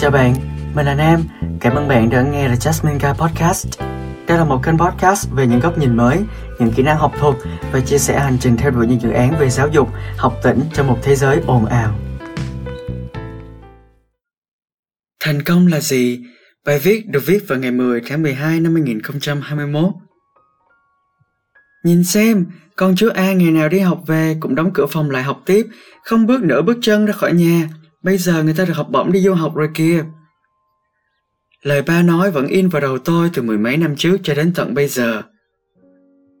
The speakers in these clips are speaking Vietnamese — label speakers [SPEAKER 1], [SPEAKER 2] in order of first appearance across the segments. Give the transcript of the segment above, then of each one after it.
[SPEAKER 1] Chào bạn, mình là Nam. Cảm ơn bạn đã nghe The Jasmine Guy Podcast. Đây là một kênh podcast về những góc nhìn mới, những kỹ năng học thuật và chia sẻ hành trình theo đuổi những dự án về giáo dục, học tỉnh trong một thế giới ồn ào. Thành công là gì? Bài viết được viết vào ngày 10 tháng 12 năm 2021. Nhìn xem, con chú A ngày nào đi học về cũng đóng cửa phòng lại học tiếp, không bước nửa bước chân ra khỏi nhà. Bây giờ người ta được học bổng đi du học rồi kìa. Lời ba nói vẫn in vào đầu tôi từ mười mấy năm trước cho đến tận bây giờ.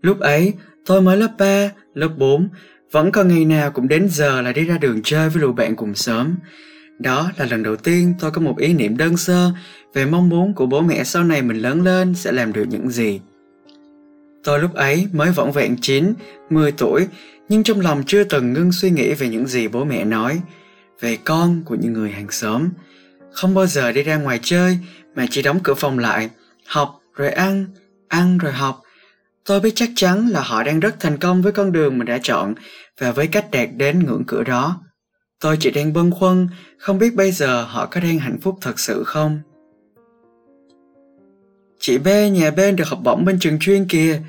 [SPEAKER 1] Lúc ấy, tôi mới lớp 3, lớp 4, vẫn còn ngày nào cũng đến giờ là đi ra đường chơi với lũ bạn cùng sớm. Đó là lần đầu tiên tôi có một ý niệm đơn sơ về mong muốn của bố mẹ sau này mình lớn lên sẽ làm được những gì. Tôi lúc ấy mới vỏn vẹn 9, 10 tuổi, nhưng trong lòng chưa từng ngưng suy nghĩ về những gì bố mẹ nói, về con của những người hàng xóm. Không bao giờ đi ra ngoài chơi mà chỉ đóng cửa phòng lại, học rồi ăn, ăn rồi học. Tôi biết chắc chắn là họ đang rất thành công với con đường mình đã chọn và với cách đạt đến ngưỡng cửa đó. Tôi chỉ đang bâng khuâng, không biết bây giờ họ có đang hạnh phúc thật sự không. Chị B nhà bên được học bổng bên trường chuyên kìa,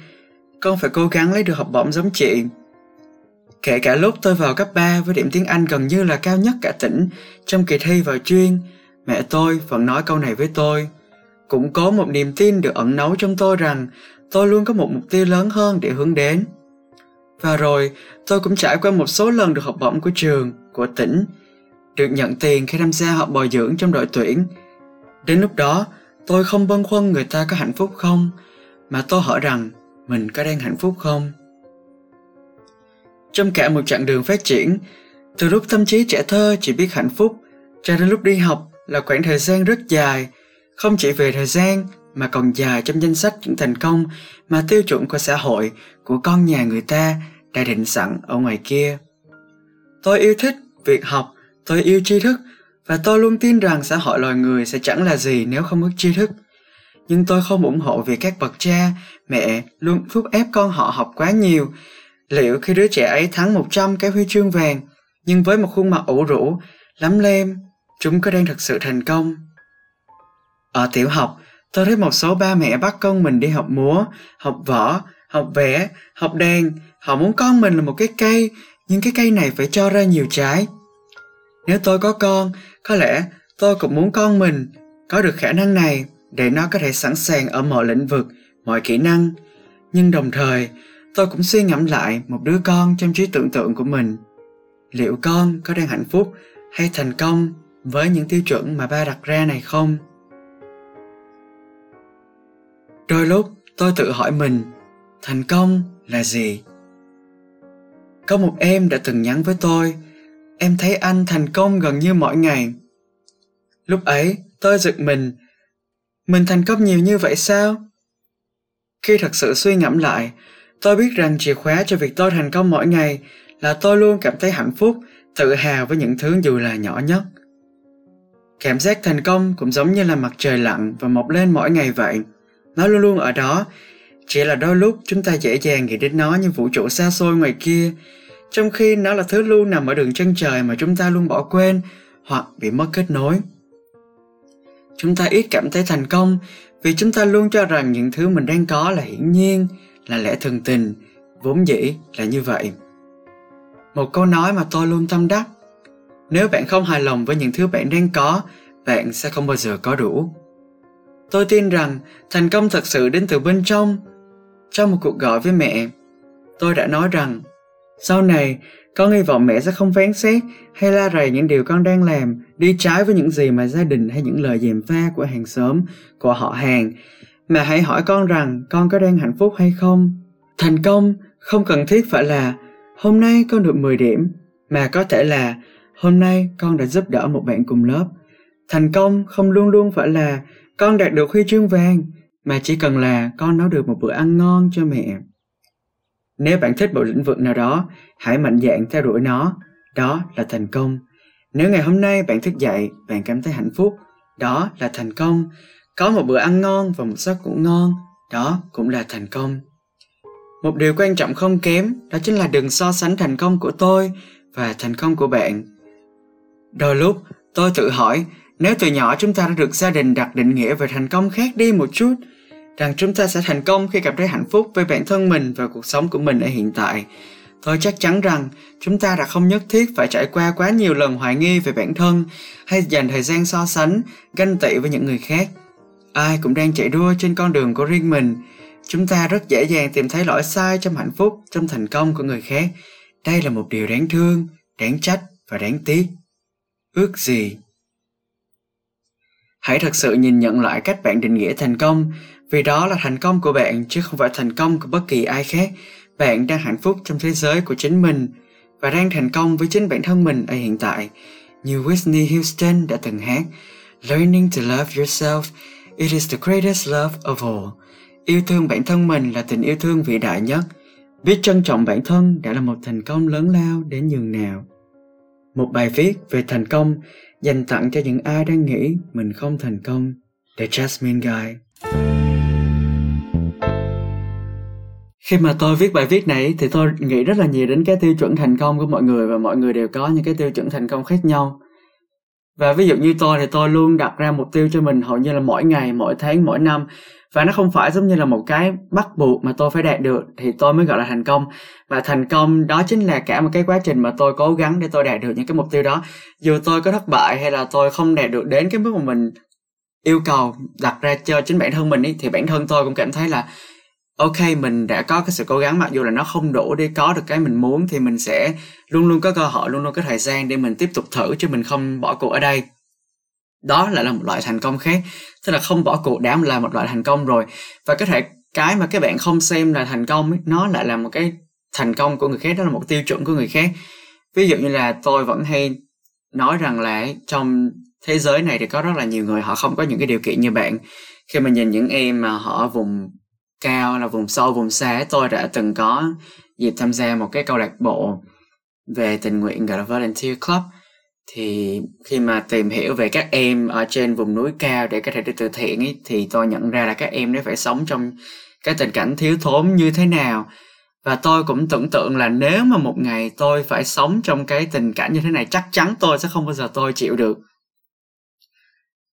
[SPEAKER 1] con phải cố gắng lấy được học bổng giống chị. Kể cả lúc tôi vào cấp 3 với điểm tiếng Anh gần như là cao nhất cả tỉnh trong kỳ thi vào chuyên, mẹ tôi vẫn nói câu này với tôi. Cũng có một niềm tin được ẩn nấu trong tôi rằng tôi luôn có một mục tiêu lớn hơn để hướng đến. Và rồi, tôi cũng trải qua một số lần được học bổng của trường, của tỉnh, được nhận tiền khi tham gia học bồi dưỡng trong đội tuyển. Đến lúc đó, tôi không băn khoăn người ta có hạnh phúc không, mà tôi hỏi rằng mình có đang hạnh phúc không? Trong cả một chặng đường phát triển, từ lúc tâm trí trẻ thơ chỉ biết hạnh phúc, cho đến lúc đi học là khoảng thời gian rất dài, không chỉ về thời gian mà còn dài trong danh sách những thành công mà tiêu chuẩn của xã hội, của con nhà người ta đã định sẵn ở ngoài kia. Tôi yêu thích việc học, tôi yêu tri thức và tôi luôn tin rằng xã hội loài người sẽ chẳng là gì nếu không có tri thức. Nhưng tôi không ủng hộ việc các bậc cha, mẹ luôn thúc ép con họ học quá nhiều. Liệu khi đứa trẻ ấy thắng 100 cái huy chương vàng, nhưng với một khuôn mặt ủ rũ, lắm lem, chúng có đang thật sự thành công? Ở tiểu học, tôi thấy một số ba mẹ bắt con mình đi học múa, học võ, học vẽ, học đàn. Họ muốn con mình là một cái cây, nhưng cái cây này phải cho ra nhiều trái. Nếu tôi có con, có lẽ tôi cũng muốn con mình có được khả năng này để nó có thể sẵn sàng ở mọi lĩnh vực, mọi kỹ năng. Nhưng đồng thời, tôi cũng suy ngẫm lại một đứa con trong trí tưởng tượng của mình. Liệu con có đang hạnh phúc hay thành công với những tiêu chuẩn mà ba đặt ra này không? Đôi lúc tôi tự hỏi mình, thành công là gì? Có một em đã từng nhắn với tôi, em thấy anh thành công gần như mỗi ngày. Lúc ấy, tôi giật mình. Mình thành công nhiều như vậy sao? Khi thật sự suy ngẫm lại, tôi biết rằng chìa khóa cho việc tôi thành công mỗi ngày là tôi luôn cảm thấy hạnh phúc, tự hào với những thứ dù là nhỏ nhất. Cảm giác thành công cũng giống như là mặt trời lặn và mọc lên mỗi ngày vậy. Nó luôn luôn ở đó, chỉ là đôi lúc chúng ta dễ dàng nghĩ đến nó như vũ trụ xa xôi ngoài kia, trong khi nó là thứ luôn nằm ở đường chân trời mà chúng ta luôn bỏ quên hoặc bị mất kết nối. Chúng ta ít cảm thấy thành công vì chúng ta luôn cho rằng những thứ mình đang có là hiển nhiên, là lẽ thường tình, vốn dĩ là như vậy. Một câu nói mà tôi luôn tâm đắc nếu bạn không hài lòng với những thứ bạn đang có bạn sẽ không bao giờ có đủ. Tôi tin rằng thành công thật sự đến từ bên trong. Trong một cuộc gọi với mẹ tôi đã nói rằng sau này con hy vọng mẹ sẽ không phán xét hay la rầy những điều con đang làm đi trái với những gì mà gia đình hay những lời dèm pha của hàng xóm của họ hàng mà hãy hỏi con rằng con có đang hạnh phúc hay không? Thành công không cần thiết phải là, hôm nay con được 10 điểm mà có thể là, hôm nay con đã giúp đỡ một bạn cùng lớp thành công không luôn luôn phải là, con đạt được huy chương vàng mà chỉ cần là con nấu được một bữa ăn ngon cho mẹ. Nếu bạn thích một lĩnh vực nào đó, hãy mạnh dạn theo đuổi nó. Đó là thành công. Nếu ngày hôm nay bạn thức dậy, bạn cảm thấy hạnh phúc, đó là thành công có một bữa ăn ngon và một giấc ngủ ngon, đó cũng là thành công. Một điều quan trọng không kém, đó chính là đừng so sánh thành công của tôi và thành công của bạn. Đôi lúc, tôi tự hỏi, nếu từ nhỏ chúng ta đã được gia đình đặt định nghĩa về thành công khác đi một chút, rằng chúng ta sẽ thành công khi cảm thấy hạnh phúc với bản thân mình và cuộc sống của mình ở hiện tại. Tôi chắc chắn rằng chúng ta đã không nhất thiết phải trải qua quá nhiều lần hoài nghi về bản thân hay dành thời gian so sánh, ganh tị với những người khác ai cũng đang chạy đua trên con đường của riêng mình. Chúng ta rất dễ dàng tìm thấy lỗi sai trong hạnh phúc trong thành công của người khác. Đây là một điều đáng thương đáng trách và đáng tiếc. Ước gì? Hãy thật sự nhìn nhận lại cách bạn định nghĩa thành công vì đó là thành công của bạn chứ không phải thành công của bất kỳ ai khác. Bạn đang hạnh phúc trong thế giới của chính mình và đang thành công với chính bản thân mình ở hiện tại như Whitney Houston đã từng hát Learning to love yourself, it is the greatest love of all. Yêu thương bản thân mình là tình yêu thương vĩ đại nhất. Biết trân trọng bản thân đã là một thành công lớn lao đến nhường nào. Một bài viết về thành công dành tặng cho những ai đang nghĩ mình không thành công. The Jasmine Guy khi mà tôi viết bài viết này thì tôi nghĩ rất là nhiều đến cái tiêu chuẩn thành công của mọi người và mọi người đều có những cái tiêu chuẩn thành công khác nhau và ví dụ như tôi thì tôi luôn đặt ra mục tiêu cho mình hầu như là mỗi ngày mỗi tháng mỗi năm. Và nó không phải giống như là một cái bắt buộc mà tôi phải đạt được thì tôi mới gọi là thành công. Và thành công đó chính là cả một cái quá trình mà tôi cố gắng để tôi đạt được những cái mục tiêu đó. Dù tôi có thất bại hay là tôi không đạt được đến cái mức mà mình yêu cầu đặt ra cho chính bản thân mình ý, thì bản thân tôi cũng cảm thấy là ok mình đã có cái sự cố gắng mặc dù là nó không đủ để có được cái mình muốn thì mình sẽ luôn luôn có cơ hội luôn luôn có thời gian để mình tiếp tục thử chứ mình không bỏ cuộc ở đây. Đó lại là một loại thành công khác tức là không bỏ cuộc đã là một loại thành công rồi. Và có thể cái mà các bạn không xem là thành công ấy, nó lại là một cái thành công của người khác đó là một tiêu chuẩn của người khác. Ví dụ như là tôi vẫn hay nói rằng là trong thế giới này thì có rất là nhiều người họ không có những cái điều kiện như bạn. Khi mà nhìn những em mà họ vùng cao là vùng sâu vùng xa. Tôi đã từng có dịp tham gia một cái câu lạc bộ về tình nguyện gọi là volunteer club. Thì khi mà tìm hiểu về các em ở trên vùng núi cao để có thể đi từ thiện ấy, thì tôi nhận ra là các em nó phải sống trong cái tình cảnh thiếu thốn như thế nào. Và tôi cũng tưởng tượng là nếu mà một ngày tôi phải sống trong cái tình cảnh như thế này chắc chắn tôi sẽ không bao giờ tôi chịu được.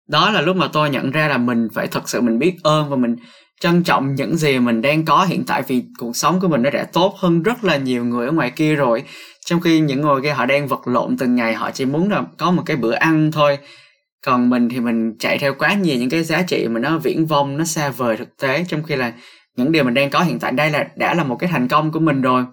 [SPEAKER 1] Đó là lúc mà tôi nhận ra là mình phải thật sự mình biết ơn và mình trân trọng những gì mình đang có. Hiện tại vì cuộc sống của mình nó đã tốt hơn rất là nhiều người ở ngoài kia rồi. Trong khi những người kia họ đang vật lộn từng ngày, họ chỉ muốn là có một cái bữa ăn thôi. Còn mình thì mình chạy theo quá nhiều những cái giá trị mà nó viễn vông, nó xa vời thực tế. Trong khi là những điều mình đang có hiện tại đây là đã là một cái thành công của mình rồi.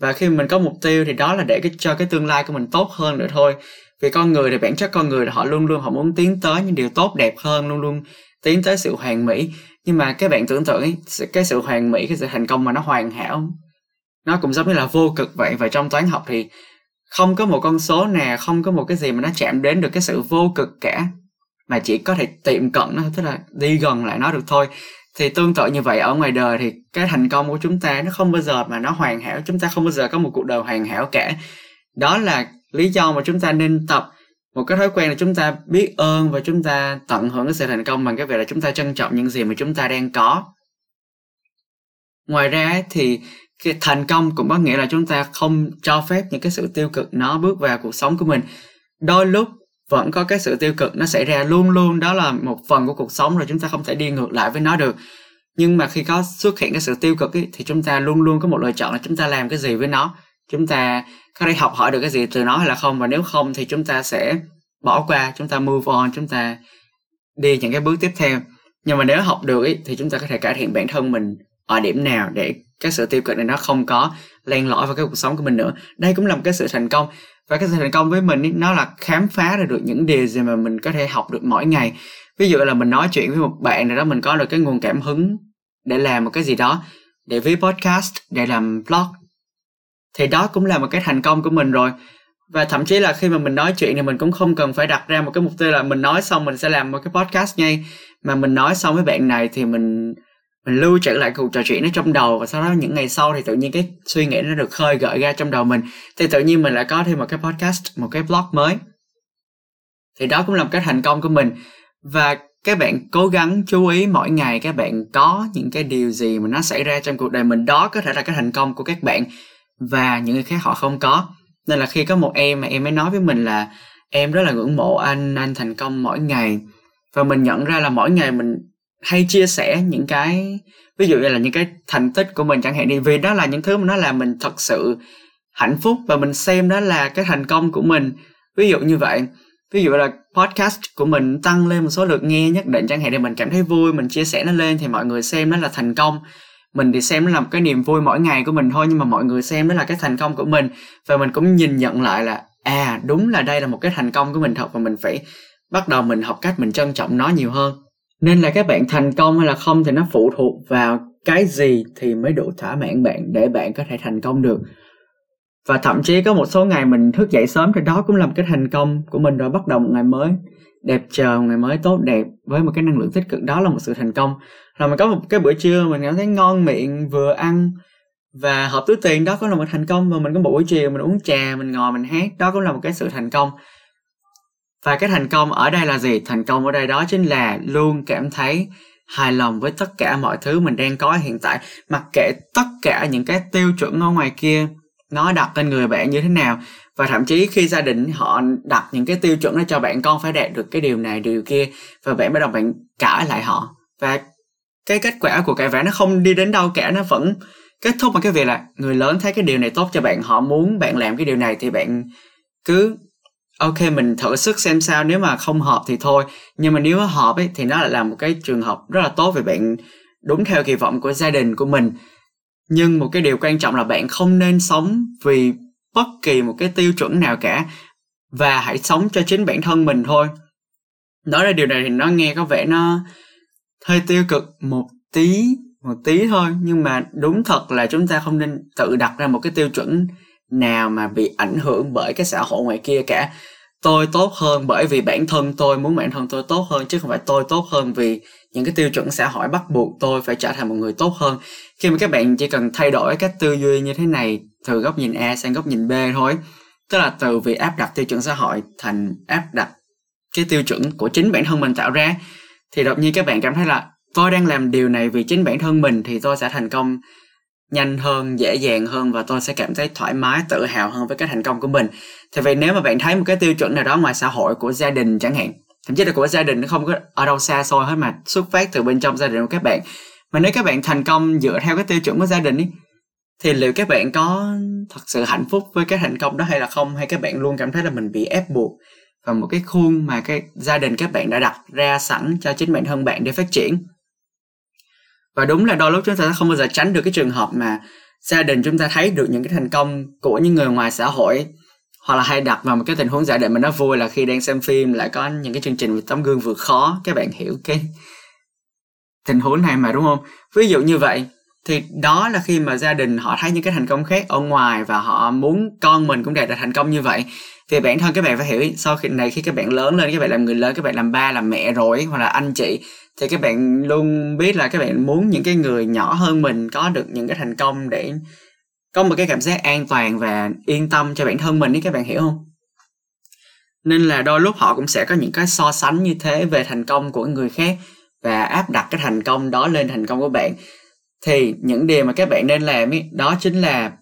[SPEAKER 1] Và khi mình có mục tiêu thì đó là để cái, cho cái tương lai của mình tốt hơn nữa thôi. Vì con người thì bản chất con người là họ luôn luôn họ muốn tiến tới những điều tốt đẹp hơn, luôn luôn tiến tới sự hoàn mỹ. Nhưng mà các bạn tưởng tượng ấy, cái sự hoàn mỹ cái sự thành công mà nó hoàn hảo nó cũng giống như là vô cực vậy. Và trong toán học thì không có một con số nào không có một cái gì mà nó chạm đến được cái sự vô cực cả. Mà chỉ có thể tiệm cận nó tức là đi gần lại nó được thôi. Thì tương tự như vậy ở ngoài đời thì cái thành công của chúng ta nó không bao giờ mà nó hoàn hảo. Chúng ta không bao giờ có một cuộc đời hoàn hảo cả. Đó là lý do mà chúng ta nên tập một cái thói quen là chúng ta biết ơn và chúng ta tận hưởng cái sự thành công bằng cái việc là chúng ta trân trọng những gì mà chúng ta đang có. Ngoài ra thì cái thành công cũng có nghĩa là chúng ta không cho phép những cái sự tiêu cực nó bước vào cuộc sống của mình. Đôi lúc vẫn có cái sự tiêu cực nó xảy ra luôn luôn đó là một phần của cuộc sống rồi chúng ta không thể đi ngược lại với nó được. Nhưng mà khi có xuất hiện cái sự tiêu cực ấy, thì chúng ta luôn luôn có một lựa chọn là chúng ta làm cái gì với nó. Chúng ta có thể học hỏi được cái gì từ nó hay là không? Và nếu không thì chúng ta sẽ bỏ qua chúng ta move on chúng ta đi những cái bước tiếp theo. Nhưng mà nếu học được ý, thì chúng ta có thể cải thiện bản thân mình ở điểm nào để cái sự tiêu cực này nó không có len lỏi vào cái cuộc sống của mình nữa. Đây cũng là một cái sự thành công. Và cái sự thành công với mình ý, nó là khám phá ra được những điều gì mà mình có thể học được mỗi ngày. Ví dụ là mình nói chuyện với một bạn nào đó mình có được cái nguồn cảm hứng để làm một cái gì đó để viết podcast để làm blog thì đó cũng là một cái thành công của mình rồi. Và thậm chí là khi mà mình nói chuyện thì mình cũng không cần phải đặt ra một cái mục tiêu là mình nói xong mình sẽ làm một cái podcast ngay. Mà mình nói xong với bạn này thì mình mình lưu trữ lại cuộc trò chuyện nó trong đầu và sau đó những ngày sau thì tự nhiên cái suy nghĩ nó được khơi gợi ra trong đầu mình. Thì tự nhiên mình lại có thêm một cái podcast, một cái blog mới. Thì đó cũng là một cái thành công của mình. Và các bạn cố gắng chú ý mỗi ngày các bạn có những cái điều gì mà nó xảy ra trong cuộc đời mình. Đó có thể là cái thành công của các bạn và những người khác họ không có. Nên là khi có một em mà em mới nói với mình là em rất là ngưỡng mộ anh anh thành công mỗi ngày. Và mình nhận ra là mỗi ngày mình hay chia sẻ những cái, ví dụ như là những cái thành tích của mình chẳng hạn đi, vì đó là những thứ mà nó làm mình thật sự hạnh phúc và mình xem đó là cái thành công của mình. Ví dụ như vậy. Ví dụ là podcast của mình tăng lên một số lượt nghe nhất định chẳng hạn để mình cảm thấy vui, mình chia sẻ nó lên thì mọi người xem nó là thành công mình thì xem nó là một cái niềm vui mỗi ngày của mình thôi, nhưng mà mọi người xem đó là cái thành công của mình. Và mình cũng nhìn nhận lại là à đúng là đây là một cái thành công của mình thật và mình phải bắt đầu mình học cách mình trân trọng nó nhiều hơn. Nên là các bạn thành công hay là không thì nó phụ thuộc vào cái gì thì mới đủ thỏa mãn bạn để bạn có thể thành công được. Và thậm chí có một số ngày mình thức dậy sớm thì đó cũng là một cái thành công của mình rồi, bắt đầu một ngày mới đẹp trời một ngày mới tốt đẹp với một cái năng lượng tích cực. Đó là một sự thành công. Là mình có một cái bữa trưa mình cảm thấy ngon miệng, vừa ăn và hợp túi tiền. Đó cũng là một thành công. Và mình có một buổi chiều mình uống trà, mình ngồi, mình hát. Đó cũng là một cái sự thành công. Và cái thành công ở đây là gì? Thành công ở đây đó chính là luôn cảm thấy hài lòng với tất cả mọi thứ mình đang có hiện tại. Mặc kệ tất cả những cái tiêu chuẩn ở ngoài kia nó đặt lên người bạn như thế nào. Và thậm chí khi gia đình họ đặt những cái tiêu chuẩn đó cho bạn, con phải đạt được cái điều này, điều kia. Và bạn bắt đầu bạn cãi lại họ. Và cái kết quả của cãi vã nó không đi đến đâu cả, nó vẫn kết thúc bằng cái việc là người lớn thấy cái điều này tốt cho bạn, họ muốn bạn làm cái điều này thì bạn cứ, ok, mình thử sức xem sao, nếu mà không hợp thì thôi. Nhưng mà nếu hợp ấy, thì nó lại là một cái trường hợp rất là tốt vì bạn đúng theo kỳ vọng của gia đình của mình nhưng một cái điều quan trọng là bạn không nên sống vì bất kỳ một cái tiêu chuẩn nào cả, và hãy sống cho chính bản thân mình thôi. Nói ra điều này thì nó nghe có vẻ nó hơi tiêu cực một tí một tí thôi, nhưng mà đúng thật là chúng ta không nên tự đặt ra một cái tiêu chuẩn nào mà bị ảnh hưởng bởi cái xã hội ngoài kia cả. Tôi tốt hơn bởi vì bản thân tôi, muốn bản thân tôi tốt hơn, chứ không phải tôi tốt hơn vì những cái tiêu chuẩn xã hội bắt buộc tôi phải trở thành một người tốt hơn khi mà các bạn chỉ cần thay đổi cách tư duy như thế này từ góc nhìn A sang góc nhìn B thôi, tức là từ việc áp đặt tiêu chuẩn xã hội thành áp đặt cái tiêu chuẩn của chính bản thân mình tạo ra, thì đột nhiên các bạn cảm thấy là tôi đang làm điều này vì chính bản thân mình thì tôi sẽ thành công nhanh hơn, dễ dàng hơn và tôi sẽ cảm thấy thoải mái, tự hào hơn với cái thành công của mình. Thì vậy nếu mà bạn thấy một cái tiêu chuẩn nào đó ngoài xã hội của gia đình chẳng hạn, thậm chí là của gia đình nó không có ở đâu xa xôi hết mà xuất phát từ bên trong gia đình của các bạn mà nếu các bạn thành công dựa theo cái tiêu chuẩn của gia đình ấy thì liệu các bạn có thật sự hạnh phúc với cái thành công đó hay là không? Hay các bạn luôn cảm thấy là mình bị ép buộc vào một cái khuôn mà cái gia đình các bạn đã đặt ra sẵn cho chính bản thân bạn để phát triển? Và đúng là đôi lúc chúng ta không bao giờ tránh được cái trường hợp mà gia đình chúng ta thấy được những cái thành công của những người ngoài xã hội hoặc là hay đặt vào một cái tình huống giả định mà nó vui là khi đang xem phim lại có những cái chương trình về tấm gương vượt khó. Các bạn hiểu cái tình huống này mà, đúng không? Ví dụ như vậy, thì đó là khi mà gia đình họ thấy những cái thành công khác ở ngoài và họ muốn con mình cũng đạt được thành công như vậy, thì bản thân các bạn phải hiểu, sau khi, này khi các bạn lớn lên, các bạn làm người lớn, các bạn làm ba, làm mẹ rồi, hoặc là anh chị, thì các bạn luôn biết là các bạn muốn những cái người nhỏ hơn mình có được những cái thành công để có một cái cảm giác an toàn và yên tâm cho bản thân mình ấy, các bạn hiểu không? Nên là đôi lúc họ cũng sẽ có những cái so sánh như thế về thành công của người khác và áp đặt cái thành công đó lên thành công của bạn. Thì những điều mà các bạn nên làm ấy đó chính là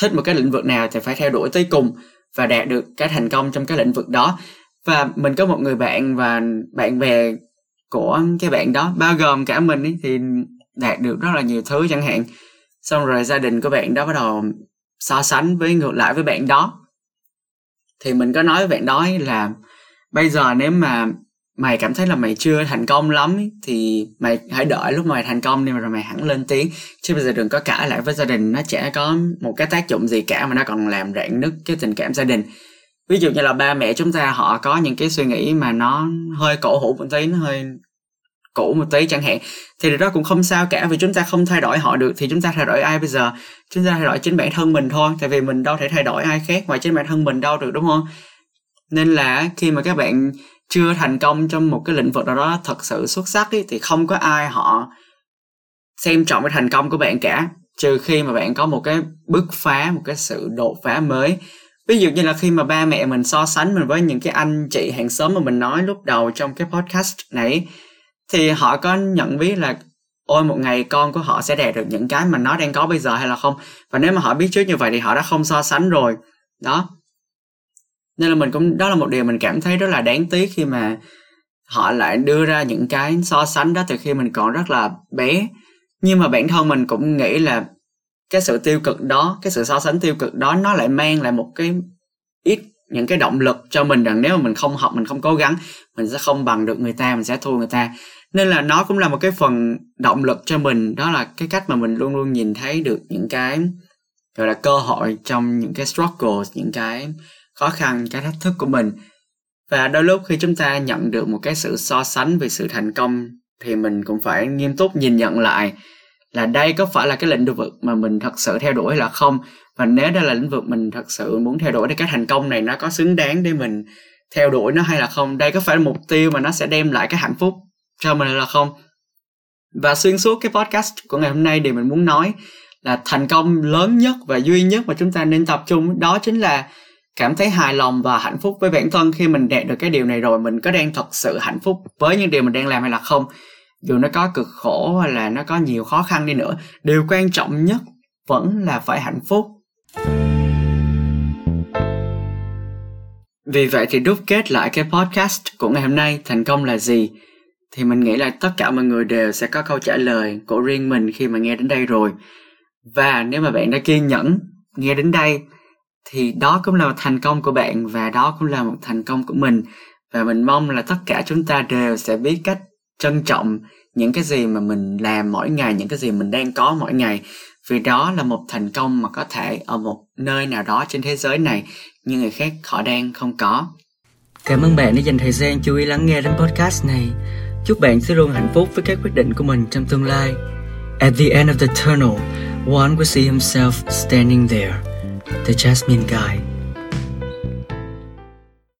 [SPEAKER 1] thích một cái lĩnh vực nào thì phải theo đuổi tới cùng và đạt được cái thành công trong cái lĩnh vực đó. Và mình có một người bạn và bạn bè của cái bạn đó bao gồm cả mình ý, thì đạt được rất là nhiều thứ chẳng hạn. Xong rồi gia đình của bạn đó bắt đầu so sánh với ngược lại với bạn đó. Thì mình có nói với bạn đó là bây giờ nếu mà mày cảm thấy là mày chưa thành công lắm ý, thì mày hãy đợi lúc mày thành công đi mà rồi mày hẳn lên tiếng. Chứ bây giờ đừng có cãi lại với gia đình nó chả có một cái tác dụng gì cả mà nó còn làm rạn nứt cái tình cảm gia đình. Ví dụ như là ba mẹ chúng ta họ có những cái suy nghĩ mà nó hơi cổ hủ một tí nó hơi cũ một tí chẳng hạn thì điều đó cũng không sao cả. Vì chúng ta không thay đổi họ được thì chúng ta thay đổi ai bây giờ? Chúng ta thay đổi chính bản thân mình thôi tại vì mình đâu thể thay đổi ai khác ngoài chính bản thân mình đâu được đúng không? Nên là khi mà các bạn chưa thành công trong một cái lĩnh vực nào đó thật sự xuất sắc ấy, thì không có ai họ xem trọng cái thành công của bạn cả. Trừ khi mà bạn có một cái bứt phá một cái sự đột phá mới. Ví dụ như là khi mà ba mẹ mình so sánh mình với những cái anh chị hàng xóm mà mình nói lúc đầu trong cái podcast này thì họ có nhận biết là ôi một ngày con của họ sẽ đạt được những cái mà nó đang có bây giờ hay là không? Và nếu mà họ biết trước như vậy thì họ đã không so sánh rồi. Đó nên là mình cũng, đó là một điều mình cảm thấy rất là đáng tiếc khi mà họ lại đưa ra những cái so sánh đó từ khi mình còn rất là bé. Nhưng mà bản thân mình cũng nghĩ là cái sự tiêu cực đó, cái sự so sánh tiêu cực đó nó lại mang lại một cái ít, những cái động lực cho mình rằng nếu mà mình không học, mình không cố gắng, mình sẽ không bằng được người ta, mình sẽ thua người ta. Nên là nó cũng là một cái phần động lực cho mình. Đó là cái cách mà mình luôn luôn nhìn thấy được những cái, gọi là, cơ hội trong những cái struggles, những cái khó khăn, cái thách thức của mình. Và đôi lúc khi chúng ta nhận được một cái sự so sánh về sự thành công, thì mình cũng phải nghiêm túc nhìn nhận lại là đây có phải là cái lĩnh vực mà mình thật sự theo đuổi hay là không? Và nếu đây là lĩnh vực mình thật sự muốn theo đuổi thì cái thành công này nó có xứng đáng để mình theo đuổi nó hay là không? Đây có phải là mục tiêu mà nó sẽ đem lại cái hạnh phúc cho mình hay là không? Và xuyên suốt cái podcast của ngày hôm nay thì mình muốn nói là thành công lớn nhất và duy nhất mà chúng ta nên tập trung đó chính là cảm thấy hài lòng và hạnh phúc với bản thân khi mình đạt được cái điều này rồi, mình có đang thật sự hạnh phúc với những điều mình đang làm hay là không? Dù nó có cực khổ hay là nó có nhiều khó khăn đi nữa, điều quan trọng nhất vẫn là phải hạnh phúc. Vì vậy thì đúc kết lại cái podcast của ngày hôm nay thành công là gì? Thì mình nghĩ là tất cả mọi người đều sẽ có câu trả lời của riêng mình khi mà nghe đến đây rồi. Và nếu mà bạn đã kiên nhẫn nghe đến đây thì đó cũng là một thành công của bạn và đó cũng là một thành công của mình. Và mình mong là tất cả chúng ta đều sẽ biết cách trân trọng những cái gì mà mình làm mỗi ngày, những cái gì mình đang có mỗi ngày. Vì đó là một thành công mà có thể ở một nơi nào đó trên thế giới này, nhưng người khác họ đang không có. Cảm ơn bạn đã dành thời gian chú ý lắng nghe đến podcast này. Chúc bạn sẽ luôn hạnh phúc với các quyết định của mình trong tương lai. At the end of the tunnel, one will see himself standing there. The jasmine guy